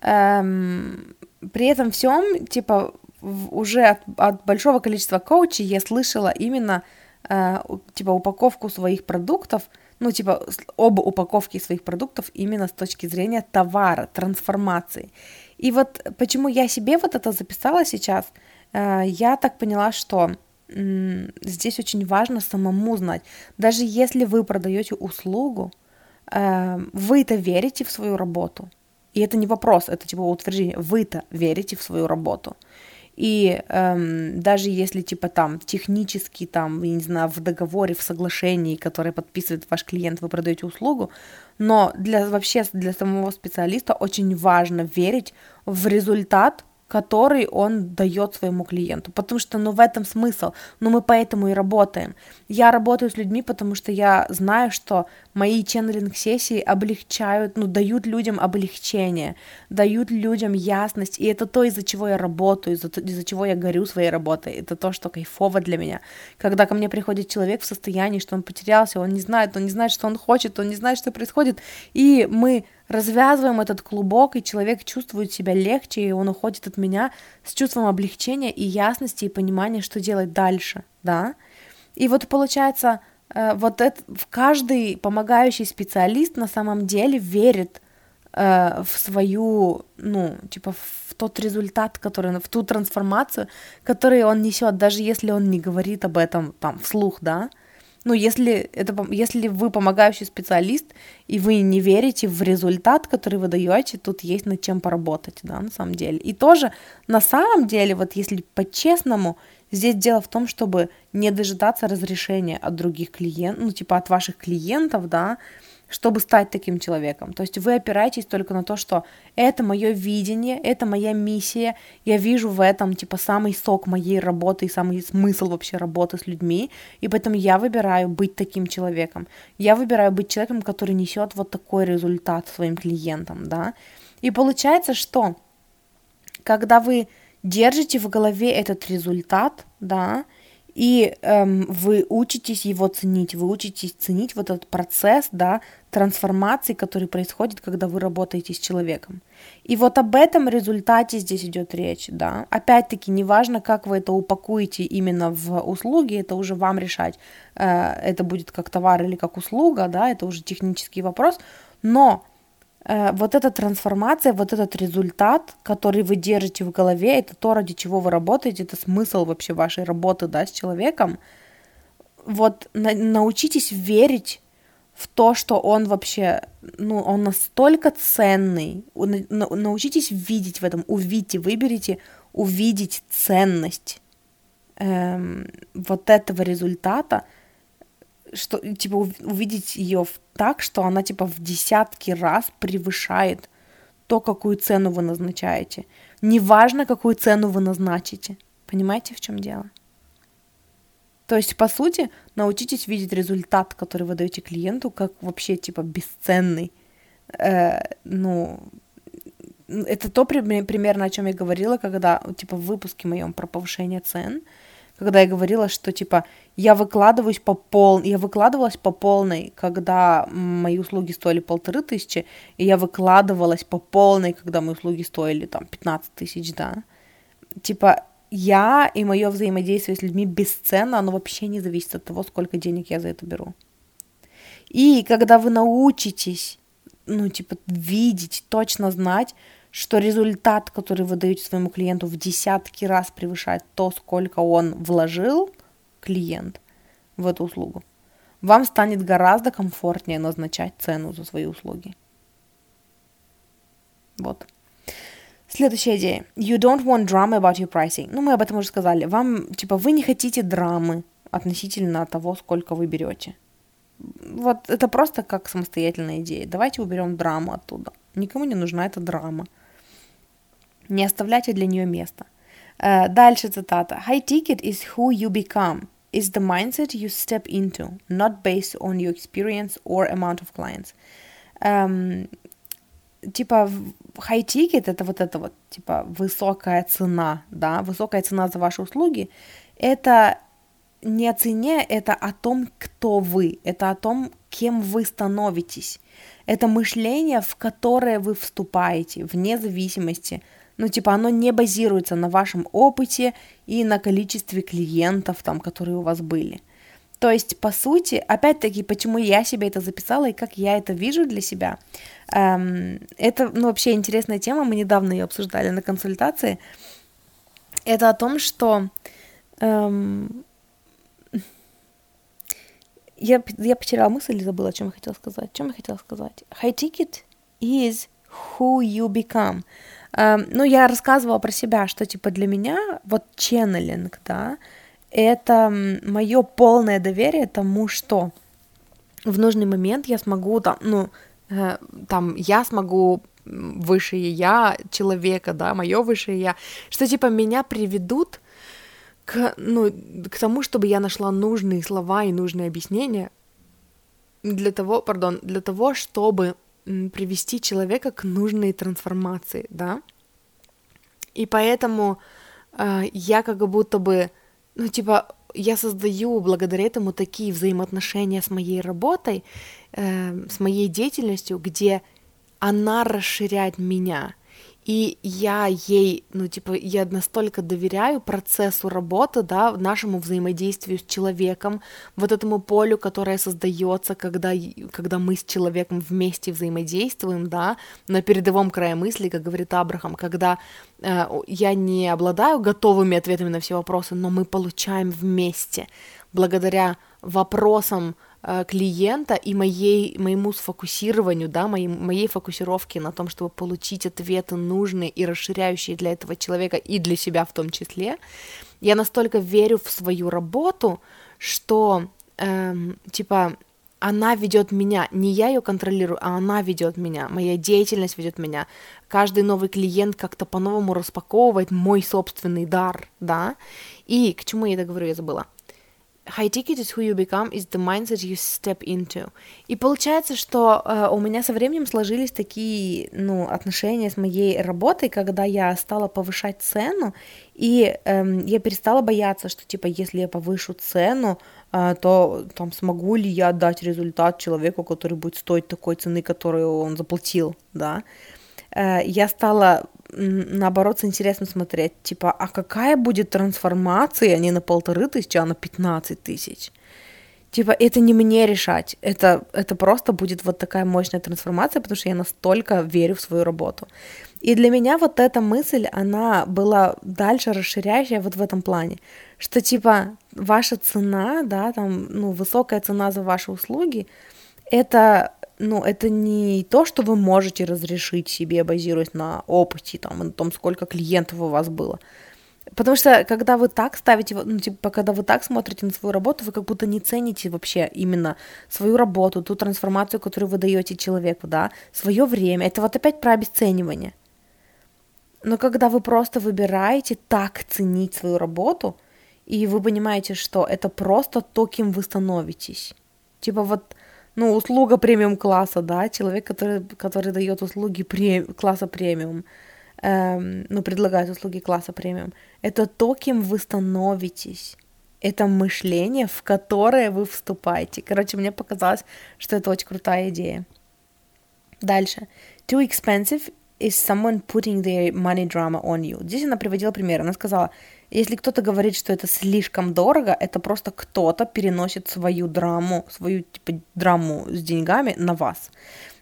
эм, при этом всем, типа, уже от, от большого количества коучей я слышала именно э, типа упаковку своих продуктов, ну типа об упаковке своих продуктов именно с точки зрения товара, трансформации. И вот почему я себе вот это записала сейчас, э, я так поняла, что здесь очень важно самому знать. Даже если вы продаете услугу, э, вы-то верите в свою работу. И это не вопрос, это типа утверждение. Вы-то верите в свою работу. И эм, даже если типа там технически там, я не знаю, в договоре, в соглашении, которое подписывает ваш клиент, вы продаете услугу, но для вообще для самого специалиста очень важно верить в результат который он дает своему клиенту. Потому что, ну, в этом смысл. Ну, мы поэтому и работаем. Я работаю с людьми, потому что я знаю, что мои ченнелинг-сессии облегчают, ну, дают людям облегчение, дают людям ясность. И это то, из-за чего я работаю, из-за, из-за чего я горю своей работой. Это то, что кайфово для меня. Когда ко мне приходит человек в состоянии, что он потерялся, он не знает, он не знает, что он хочет, он не знает, что происходит, и мы развязываем этот клубок, и человек чувствует себя легче, и он уходит от меня с чувством облегчения и ясности, и понимания, что делать дальше, да. И вот получается, вот это, каждый помогающий специалист на самом деле верит э, в свою, ну, типа, в тот результат, который, в ту трансформацию, которую он несет, даже если он не говорит об этом там вслух, да, ну, если, это, если вы помогающий специалист, и вы не верите в результат, который вы даете, тут есть над чем поработать, да, на самом деле. И тоже, на самом деле, вот если по-честному, здесь дело в том, чтобы не дожидаться разрешения от других клиентов, ну, типа от ваших клиентов, да, чтобы стать таким человеком. То есть вы опираетесь только на то, что это мое видение, это моя миссия, я вижу в этом типа самый сок моей работы и самый смысл вообще работы с людьми, и поэтому я выбираю быть таким человеком. Я выбираю быть человеком, который несет вот такой результат своим клиентам, да. И получается, что когда вы держите в голове этот результат, да, и эм, вы учитесь его ценить, вы учитесь ценить вот этот процесс, да, трансформации, который происходит, когда вы работаете с человеком. И вот об этом результате здесь идет речь, да. Опять-таки, неважно, как вы это упакуете именно в услуги, это уже вам решать, э, это будет как товар или как услуга, да, это уже технический вопрос, но вот эта трансформация, вот этот результат, который вы держите в голове, это то, ради чего вы работаете, это смысл вообще вашей работы, да, с человеком. Вот на, научитесь верить в то, что он вообще, ну, он настолько ценный. На, научитесь видеть в этом, увидите, выберите увидеть ценность эм, вот этого результата, что, типа, увидеть ее так, что она, типа, в десятки раз превышает то, какую цену вы назначаете. Неважно, какую цену вы назначите. Понимаете, в чем дело? То есть, по сути, научитесь видеть результат, который вы даете клиенту, как вообще, типа, бесценный. Э, ну, это то примерно, о чем я говорила, когда, типа, в выпуске моем про повышение цен, когда я говорила, что, типа, я выкладываюсь по пол... я выкладывалась по полной, когда мои услуги стоили полторы тысячи, и я выкладывалась по полной, когда мои услуги стоили, там, 15 тысяч, да. Типа, я и мое взаимодействие с людьми бесценно, оно вообще не зависит от того, сколько денег я за это беру. И когда вы научитесь, ну, типа, видеть, точно знать, что результат, который вы даете своему клиенту в десятки раз превышает то, сколько он вложил, клиент, в эту услугу, вам станет гораздо комфортнее назначать цену за свои услуги. Вот. Следующая идея. You don't want drama about your pricing. Ну, мы об этом уже сказали. Вам, типа, вы не хотите драмы относительно того, сколько вы берете. Вот это просто как самостоятельная идея. Давайте уберем драму оттуда. Никому не нужна эта драма. Не оставляйте для нее места. Uh, дальше цитата. High ticket is who you become. Is the mindset you step into, not based on your experience or amount of clients. Um, типа high ticket это вот это вот типа высокая цена, да, высокая цена за ваши услуги. Это не о цене, это о том, кто вы, это о том, кем вы становитесь. Это мышление, в которое вы вступаете, вне зависимости. Ну, типа, оно не базируется на вашем опыте и на количестве клиентов, там, которые у вас были. То есть, по сути, опять-таки, почему я себе это записала и как я это вижу для себя, эм, это, ну, вообще интересная тема, мы недавно ее обсуждали на консультации. Это о том, что эм, я, я потеряла мысль и забыла, о чем я хотела сказать. Чем я хотела сказать? High ticket is who you become. Um, ну, я рассказывала про себя, что, типа, для меня вот ченнелинг, да, это мое полное доверие тому, что в нужный момент я смогу там, ну, э, там, я смогу высшее я человека, да, мое высшее я, что типа меня приведут к, ну, к тому, чтобы я нашла нужные слова и нужные объяснения для того, пардон, для того, чтобы привести человека к нужной трансформации, да. И поэтому э, я как будто бы, ну, типа, я создаю благодаря этому такие взаимоотношения с моей работой, э, с моей деятельностью, где она расширяет меня, и я ей, ну, типа, я настолько доверяю процессу работы, да, нашему взаимодействию с человеком, вот этому полю, которое создается, когда, когда мы с человеком вместе взаимодействуем, да, на передовом крае мысли, как говорит Абрахам, когда э, я не обладаю готовыми ответами на все вопросы, но мы получаем вместе, благодаря вопросам, клиента и моей, моему сфокусированию, да, моей, моей фокусировке на том, чтобы получить ответы нужные и расширяющие для этого человека и для себя в том числе, я настолько верю в свою работу, что эм, типа она ведет меня, не я ее контролирую, а она ведет меня, моя деятельность ведет меня. Каждый новый клиент как-то по-новому распаковывает мой собственный дар, да. И к чему я это говорю, я забыла high ticket is who you become is the mindset you step into. И получается, что э, у меня со временем сложились такие, ну, отношения с моей работой, когда я стала повышать цену, и э, я перестала бояться, что, типа, если я повышу цену, э, то там смогу ли я дать результат человеку, который будет стоить такой цены, которую он заплатил, да. Э, я стала наоборот, с интересом смотреть, типа, а какая будет трансформация не на полторы тысячи, а на пятнадцать тысяч? Типа, это не мне решать, это, это просто будет вот такая мощная трансформация, потому что я настолько верю в свою работу. И для меня вот эта мысль, она была дальше расширяющая вот в этом плане, что типа ваша цена, да, там, ну, высокая цена за ваши услуги, это ну, это не то, что вы можете разрешить себе, базируясь на опыте, там, на том, сколько клиентов у вас было. Потому что, когда вы так ставите, ну, типа, когда вы так смотрите на свою работу, вы как будто не цените вообще именно свою работу, ту трансформацию, которую вы даете человеку, да, свое время. Это вот опять про обесценивание. Но когда вы просто выбираете так ценить свою работу, и вы понимаете, что это просто то, кем вы становитесь. Типа вот ну, услуга премиум класса, да, человек, который, который дает услуги прем, класса премиум, эм, ну, предлагает услуги класса премиум, это то, кем вы становитесь. Это мышление, в которое вы вступаете. Короче, мне показалось, что это очень крутая идея. Дальше. Too expensive is someone putting their money drama on you. Здесь она приводила пример. Она сказала, Если кто-то говорит, что это слишком дорого, это просто кто-то переносит свою драму, свою типа драму с деньгами на вас.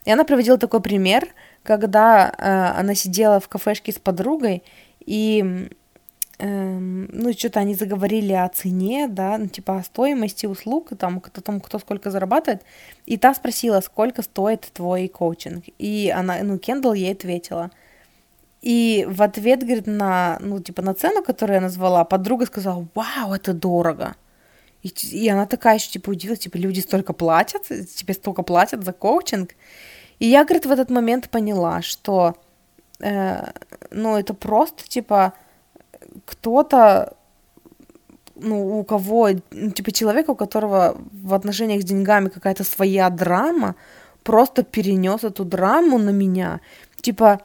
И она приводила такой пример, когда э, она сидела в кафешке с подругой, и эм, ну, что-то они заговорили о цене, да, ну, типа о стоимости услуг, там, о том, кто сколько зарабатывает, и та спросила, сколько стоит твой коучинг, и она, ну, Кендалл ей ответила, и в ответ, говорит, на, ну, типа, на цену, которую я назвала, подруга сказала, вау, это дорого. И, и она такая еще, типа, удивилась, типа, люди столько платят, тебе столько платят за коучинг. И я, говорит, в этот момент поняла, что, э, ну, это просто, типа, кто-то, ну, у кого, ну, типа, человек, у которого в отношениях с деньгами какая-то своя драма, просто перенес эту драму на меня. Типа,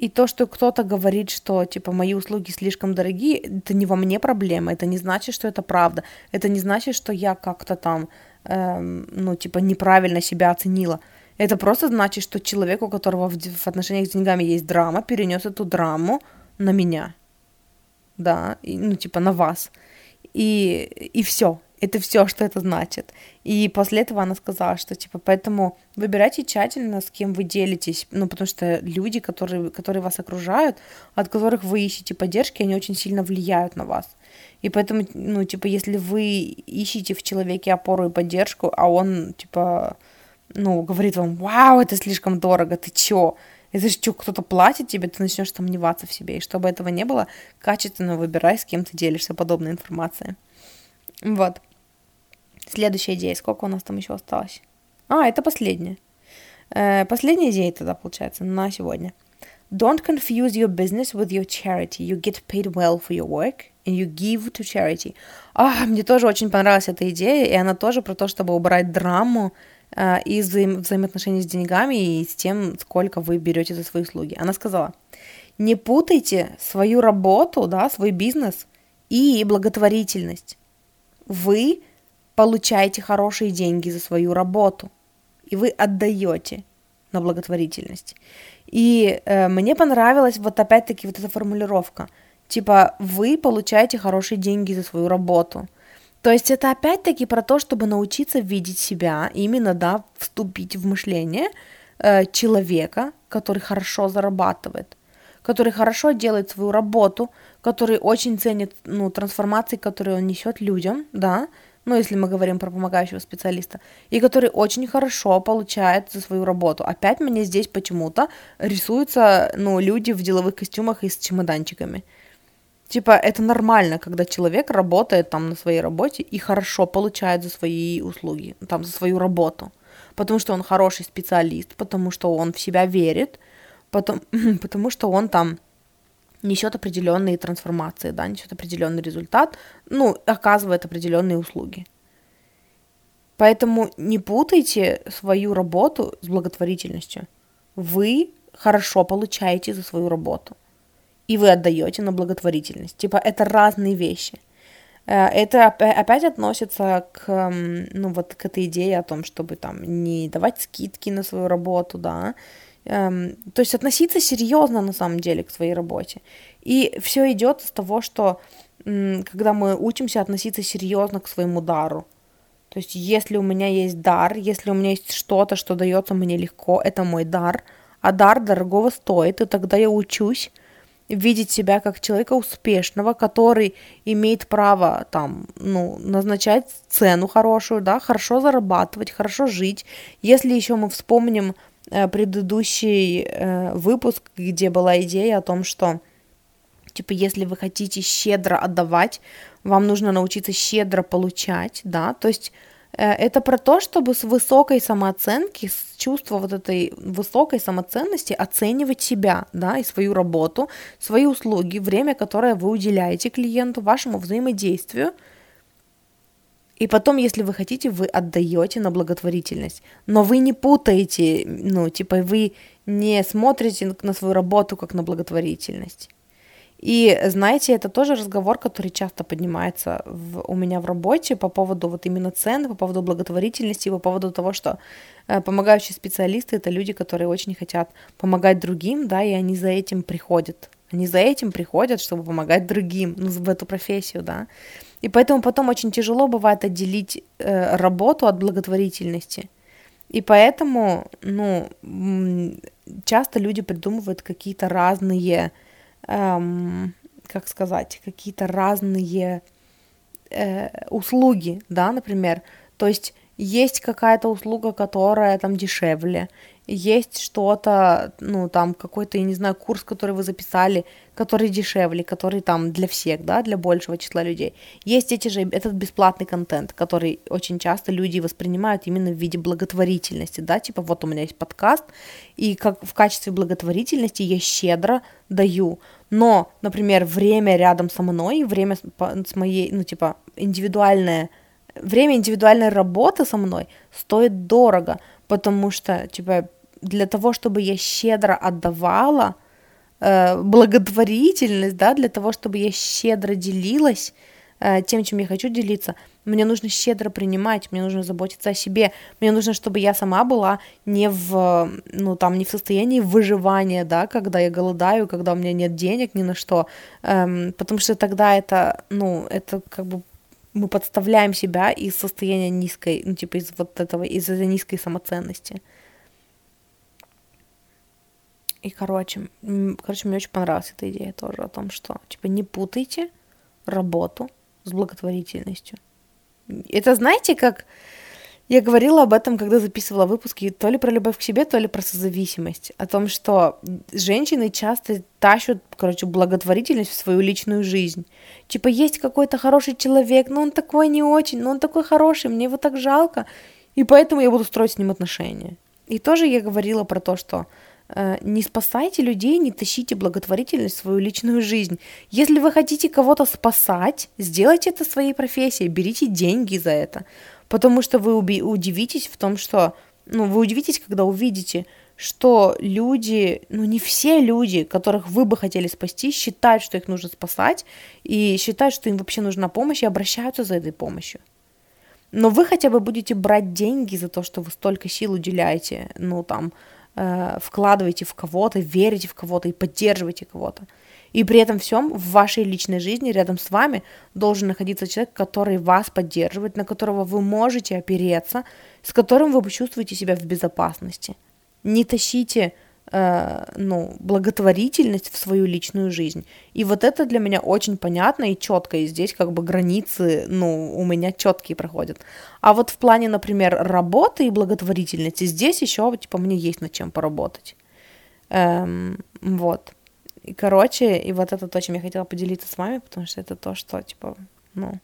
и то, что кто-то говорит, что, типа, мои услуги слишком дорогие, это не во мне проблема, это не значит, что это правда, это не значит, что я как-то там, эм, ну, типа, неправильно себя оценила. Это просто значит, что человек, у которого в, в отношениях с деньгами есть драма, перенес эту драму на меня. Да, и, ну, типа, на вас. И, и все. Это все, что это значит. И после этого она сказала, что типа поэтому выбирайте тщательно, с кем вы делитесь, ну потому что люди, которые, которые вас окружают, от которых вы ищете поддержки, они очень сильно влияют на вас. И поэтому, ну типа, если вы ищете в человеке опору и поддержку, а он типа, ну говорит вам, вау, это слишком дорого, ты чё? Же что, кто-то платит тебе, ты начнешь сомневаться в себе. И чтобы этого не было, качественно выбирай, с кем ты делишься подобной информацией. Вот. Следующая идея. Сколько у нас там еще осталось? А, это последняя. Э, последняя идея тогда получается на сегодня. Don't confuse your business with your charity. You get paid well for your work and you give to charity. А, мне тоже очень понравилась эта идея, и она тоже про то, чтобы убрать драму э, из взаим- взаимоотношений с деньгами и с тем, сколько вы берете за свои услуги. Она сказала, не путайте свою работу, да, свой бизнес и благотворительность. Вы получаете хорошие деньги за свою работу, и вы отдаете на благотворительность. И э, мне понравилась вот опять-таки вот эта формулировка. Типа, вы получаете хорошие деньги за свою работу. То есть это опять-таки про то, чтобы научиться видеть себя, именно, да, вступить в мышление э, человека, который хорошо зарабатывает, который хорошо делает свою работу, который очень ценит, ну, трансформации, которые он несет людям, да, ну, если мы говорим про помогающего специалиста, и который очень хорошо получает за свою работу. Опять мне здесь почему-то рисуются, ну, люди в деловых костюмах и с чемоданчиками. Типа, это нормально, когда человек работает там на своей работе и хорошо получает за свои услуги, там, за свою работу. Потому что он хороший специалист, потому что он в себя верит, потом, [clears throat] потому что он там несет определенные трансформации, да, несет определенный результат, ну, оказывает определенные услуги. Поэтому не путайте свою работу с благотворительностью. Вы хорошо получаете за свою работу. И вы отдаете на благотворительность. Типа это разные вещи. Э, это опять относится к, ну, вот к этой идее о том, чтобы там не давать скидки на свою работу, да, Эм, то есть относиться серьезно на самом деле к своей работе. И все идет из того, что когда мы учимся относиться серьезно к своему дару. То есть если у меня есть дар, если у меня есть что-то, что дается мне легко, это мой дар, а дар дорогого стоит, и тогда я учусь видеть себя как человека успешного, который имеет право там, ну, назначать цену хорошую, да, хорошо зарабатывать, хорошо жить. Если еще мы вспомним предыдущий э, выпуск, где была идея о том, что типа если вы хотите щедро отдавать, вам нужно научиться щедро получать, да, то есть э, это про то, чтобы с высокой самооценки, с чувства вот этой высокой самоценности оценивать себя, да, и свою работу, свои услуги, время, которое вы уделяете клиенту, вашему взаимодействию – и потом, если вы хотите, вы отдаете на благотворительность. Но вы не путаете, ну, типа, вы не смотрите на свою работу как на благотворительность. И знаете, это тоже разговор, который часто поднимается в, у меня в работе по поводу вот именно цен, по поводу благотворительности, по поводу того, что э, помогающие специалисты это люди, которые очень хотят помогать другим, да, и они за этим приходят Они за этим приходят, чтобы помогать другим, ну, в эту профессию, да. И поэтому потом очень тяжело бывает отделить э, работу от благотворительности. И поэтому, ну, часто люди придумывают какие-то разные, эм, как сказать, какие-то разные э, услуги, да, например. То есть есть какая-то услуга, которая там дешевле, есть что-то, ну, там, какой-то, я не знаю, курс, который вы записали, который дешевле, который там для всех, да, для большего числа людей. Есть эти же, этот бесплатный контент, который очень часто люди воспринимают именно в виде благотворительности, да, типа вот у меня есть подкаст, и как в качестве благотворительности я щедро даю, но, например, время рядом со мной, время с моей, ну, типа, индивидуальное, время индивидуальной работы со мной стоит дорого, потому что, типа, для того, чтобы я щедро отдавала э, благотворительность, да, для того, чтобы я щедро делилась э, тем, чем я хочу делиться, мне нужно щедро принимать, мне нужно заботиться о себе, мне нужно, чтобы я сама была не в, ну, там, не в состоянии выживания, да, когда я голодаю, когда у меня нет денег ни на что, эм, потому что тогда это, ну, это как бы мы подставляем себя из состояния низкой, ну, типа из вот этого, из этой низкой самоценности. И, короче, короче, мне очень понравилась эта идея тоже о том, что, типа, не путайте работу с благотворительностью. Это, знаете, как я говорила об этом, когда записывала выпуски, то ли про любовь к себе, то ли про созависимость. О том, что женщины часто тащат, короче, благотворительность в свою личную жизнь. Типа, есть какой-то хороший человек, но он такой не очень, но он такой хороший, мне его так жалко, и поэтому я буду строить с ним отношения. И тоже я говорила про то, что не спасайте людей, не тащите благотворительность в свою личную жизнь. Если вы хотите кого-то спасать, сделайте это своей профессией, берите деньги за это. Потому что вы удивитесь в том, что... Ну, вы удивитесь, когда увидите, что люди, ну не все люди, которых вы бы хотели спасти, считают, что их нужно спасать, и считают, что им вообще нужна помощь, и обращаются за этой помощью. Но вы хотя бы будете брать деньги за то, что вы столько сил уделяете, ну там, э, вкладываете в кого-то, верите в кого-то и поддерживаете кого-то. И при этом всем в вашей личной жизни рядом с вами должен находиться человек, который вас поддерживает, на которого вы можете опереться, с которым вы чувствуете себя в безопасности. Не тащите э, ну, благотворительность в свою личную жизнь. И вот это для меня очень понятно и четко, и здесь как бы границы, ну, у меня четкие проходят. А вот в плане, например, работы и благотворительности, здесь еще, типа, мне есть над чем поработать. Эм, вот. И, короче, и вот это то, чем я хотела поделиться с вами, потому что это то, что, типа, ну,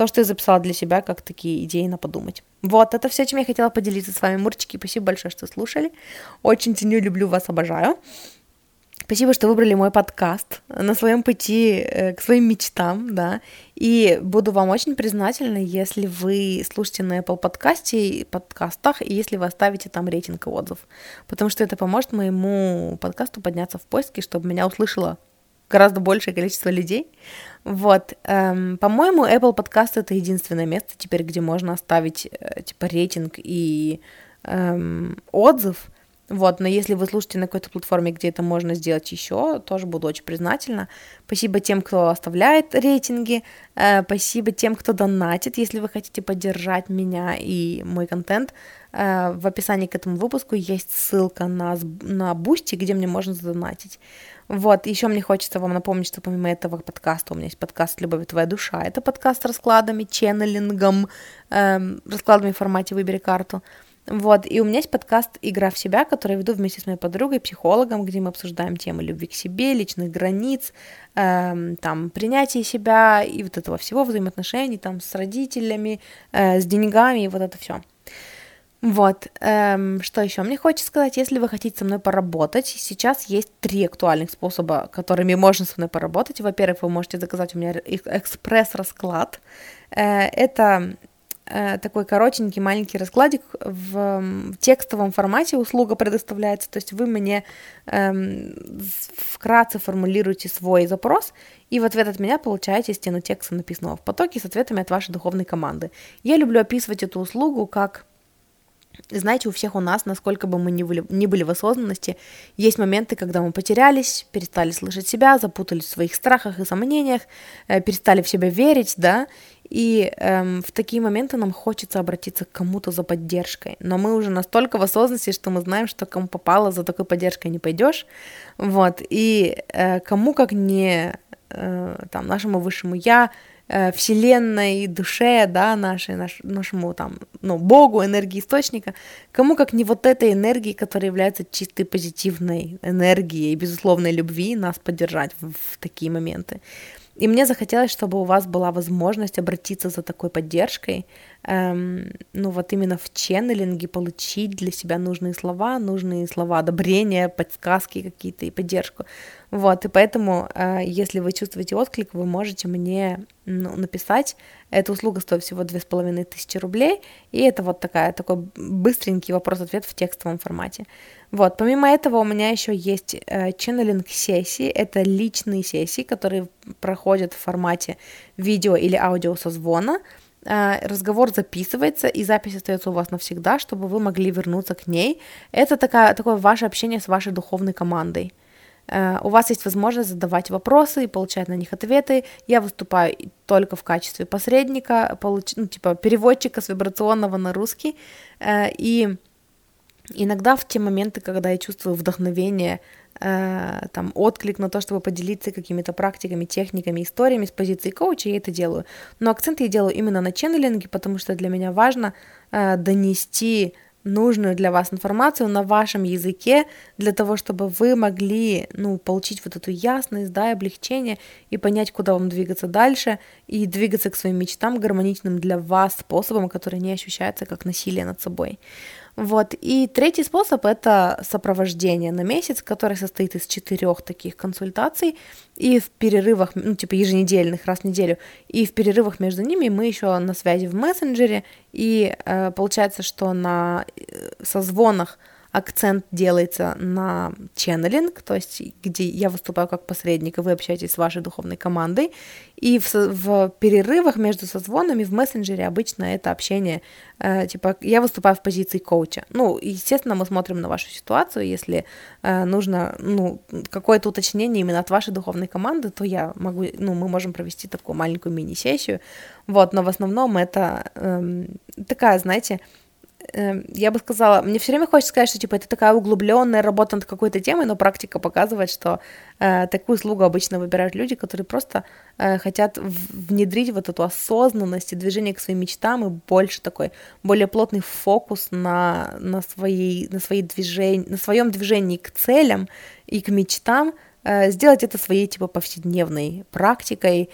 то, что я записала для себя, как такие идеи на подумать. Вот, это все, чем я хотела поделиться с вами, Мурчики. Спасибо большое, что слушали. Очень ценю, люблю вас, обожаю. Спасибо, что выбрали мой подкаст на своем пути э, к своим мечтам, да. И буду вам очень признательна, если вы слушаете на Apple подкасте, подкастах, и если вы оставите там рейтинг и отзыв. Потому что это поможет моему подкасту подняться в поиске, чтобы меня услышало гораздо большее количество людей. Вот, эм, по-моему, Apple Podcast это единственное место теперь, где можно оставить э, типа рейтинг и эм, отзыв. Вот, но если вы слушаете на какой-то платформе, где это можно сделать еще, тоже буду очень признательна. Спасибо тем, кто оставляет рейтинги, э, спасибо тем, кто донатит, если вы хотите поддержать меня и мой контент. Э, в описании к этому выпуску есть ссылка на, на Boosty, где мне можно задонатить. Вот, еще мне хочется вам напомнить, что помимо этого подкаста у меня есть подкаст «Любовь твоя душа». Это подкаст с раскладами, ченнелингом, эм, раскладами в формате «Выбери карту». Вот, и у меня есть подкаст «Игра в себя», который я веду вместе с моей подругой, психологом, где мы обсуждаем темы любви к себе, личных границ, эм, там, принятия себя и вот этого всего, взаимоотношений там с родителями, э, с деньгами и вот это все. Вот, эм, что еще мне хочется сказать, если вы хотите со мной поработать, сейчас есть три актуальных способа, которыми можно со мной поработать. Во-первых, вы можете заказать у меня экспресс-расклад. Э, это э, такой коротенький маленький раскладик в, в текстовом формате услуга предоставляется, то есть вы мне эм, вкратце формулируете свой запрос, и в ответ от меня получаете стену текста, написанного в потоке, с ответами от вашей духовной команды. Я люблю описывать эту услугу как знаете, у всех у нас, насколько бы мы ни были, ни были в осознанности, есть моменты, когда мы потерялись, перестали слышать себя, запутались в своих страхах и сомнениях, э, перестали в себя верить, да, и эм, в такие моменты нам хочется обратиться к кому-то за поддержкой. Но мы уже настолько в осознанности, что мы знаем, что кому попало, за такой поддержкой не пойдешь. Вот. И э, кому как не э, там, нашему высшему я, Э, вселенной, душе, да, нашей, наш, нашему там, ну, Богу, энергии источника, кому как не вот этой энергии, которая является чистой позитивной энергией, безусловной любви, нас поддержать в, в такие моменты. И мне захотелось, чтобы у вас была возможность обратиться за такой поддержкой, эм, ну вот именно в ченнелинге получить для себя нужные слова, нужные слова одобрения, подсказки какие-то и поддержку. Вот, и поэтому, э, если вы чувствуете отклик, вы можете мне ну, написать. Эта услуга стоит всего две с половиной тысячи рублей, и это вот такая, такой быстренький вопрос-ответ в текстовом формате. Вот, помимо этого у меня еще есть э, ченнелинг сессии, это личные сессии, которые проходят в формате видео или аудио созвона, э, разговор записывается, и запись остается у вас навсегда, чтобы вы могли вернуться к ней. Это такая, такое ваше общение с вашей духовной командой. Э, у вас есть возможность задавать вопросы и получать на них ответы. Я выступаю только в качестве посредника, получ... ну, типа переводчика с вибрационного на русский. Э, и иногда в те моменты, когда я чувствую вдохновение, э, там, отклик на то, чтобы поделиться какими-то практиками, техниками, историями с позиции коуча, я это делаю. Но акцент я делаю именно на ченнелинге, потому что для меня важно донести нужную для вас информацию на вашем языке, для того, чтобы вы могли, ну, получить вот эту ясность, да, и облегчение, и понять, куда вам двигаться дальше, и двигаться к своим мечтам гармоничным для вас способом, который не ощущается как насилие над собой. Вот. И третий способ – это сопровождение на месяц, который состоит из четырех таких консультаций, и в перерывах, ну, типа еженедельных, раз в неделю, и в перерывах между ними мы еще на связи в мессенджере, и э, получается, что на э, созвонах – акцент делается на ченнелинг, то есть где я выступаю как посредник, и вы общаетесь с вашей духовной командой, и в, в перерывах между созвонами в мессенджере обычно это общение, э, типа я выступаю в позиции коуча. Ну, естественно, мы смотрим на вашу ситуацию, если э, нужно, ну, какое-то уточнение именно от вашей духовной команды, то я могу, ну, мы можем провести такую маленькую мини-сессию, вот, но в основном это э, такая, знаете, я бы сказала, мне все время хочется сказать, что типа это такая углубленная работа над какой-то темой, но практика показывает, что э, такую услугу обычно выбирают люди, которые просто э, хотят внедрить вот эту осознанность и движение к своим мечтам и больше такой более плотный фокус на на своей на своей движении на своем движении к целям и к мечтам, Э, сделать это своей типа повседневной практикой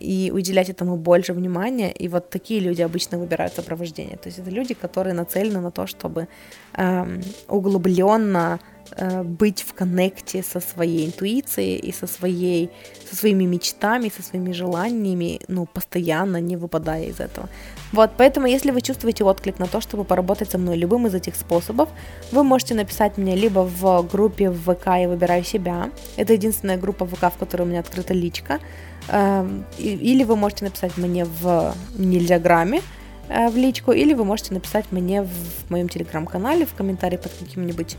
и уделять этому больше внимания. И вот такие люди обычно выбирают сопровождение. То есть это люди, которые нацелены на то, чтобы э, углубленно Э, быть в коннекте со своей интуицией и со, своей, со своими мечтами, со своими желаниями, ну, постоянно не выпадая из этого. Вот, поэтому, если вы чувствуете отклик на то, чтобы поработать со мной любым из этих способов, вы можете написать мне либо в группе в ВК «Я выбираю себя», это единственная группа в ВК, в которой у меня открыта личка, эм, или вы можете написать мне в Нельзяграме, э, в личку, или вы можете написать мне в моем телеграм-канале в комментарии под каким-нибудь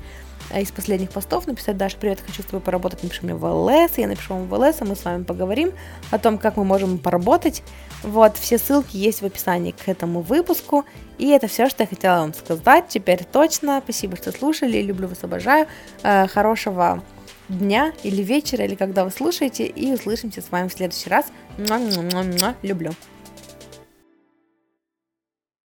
а из последних постов написать, Даша, привет, хочу с тобой поработать, напиши мне в ЛС, я напишу вам в ЛС, а мы с вами поговорим о том, как мы можем поработать. Вот, все ссылки есть в описании к этому выпуску, и это все, что я хотела вам сказать, теперь точно, спасибо, что слушали, люблю вас, обожаю, э, хорошего дня или вечера, или когда вы слушаете, и услышимся с вами в следующий раз. Люблю.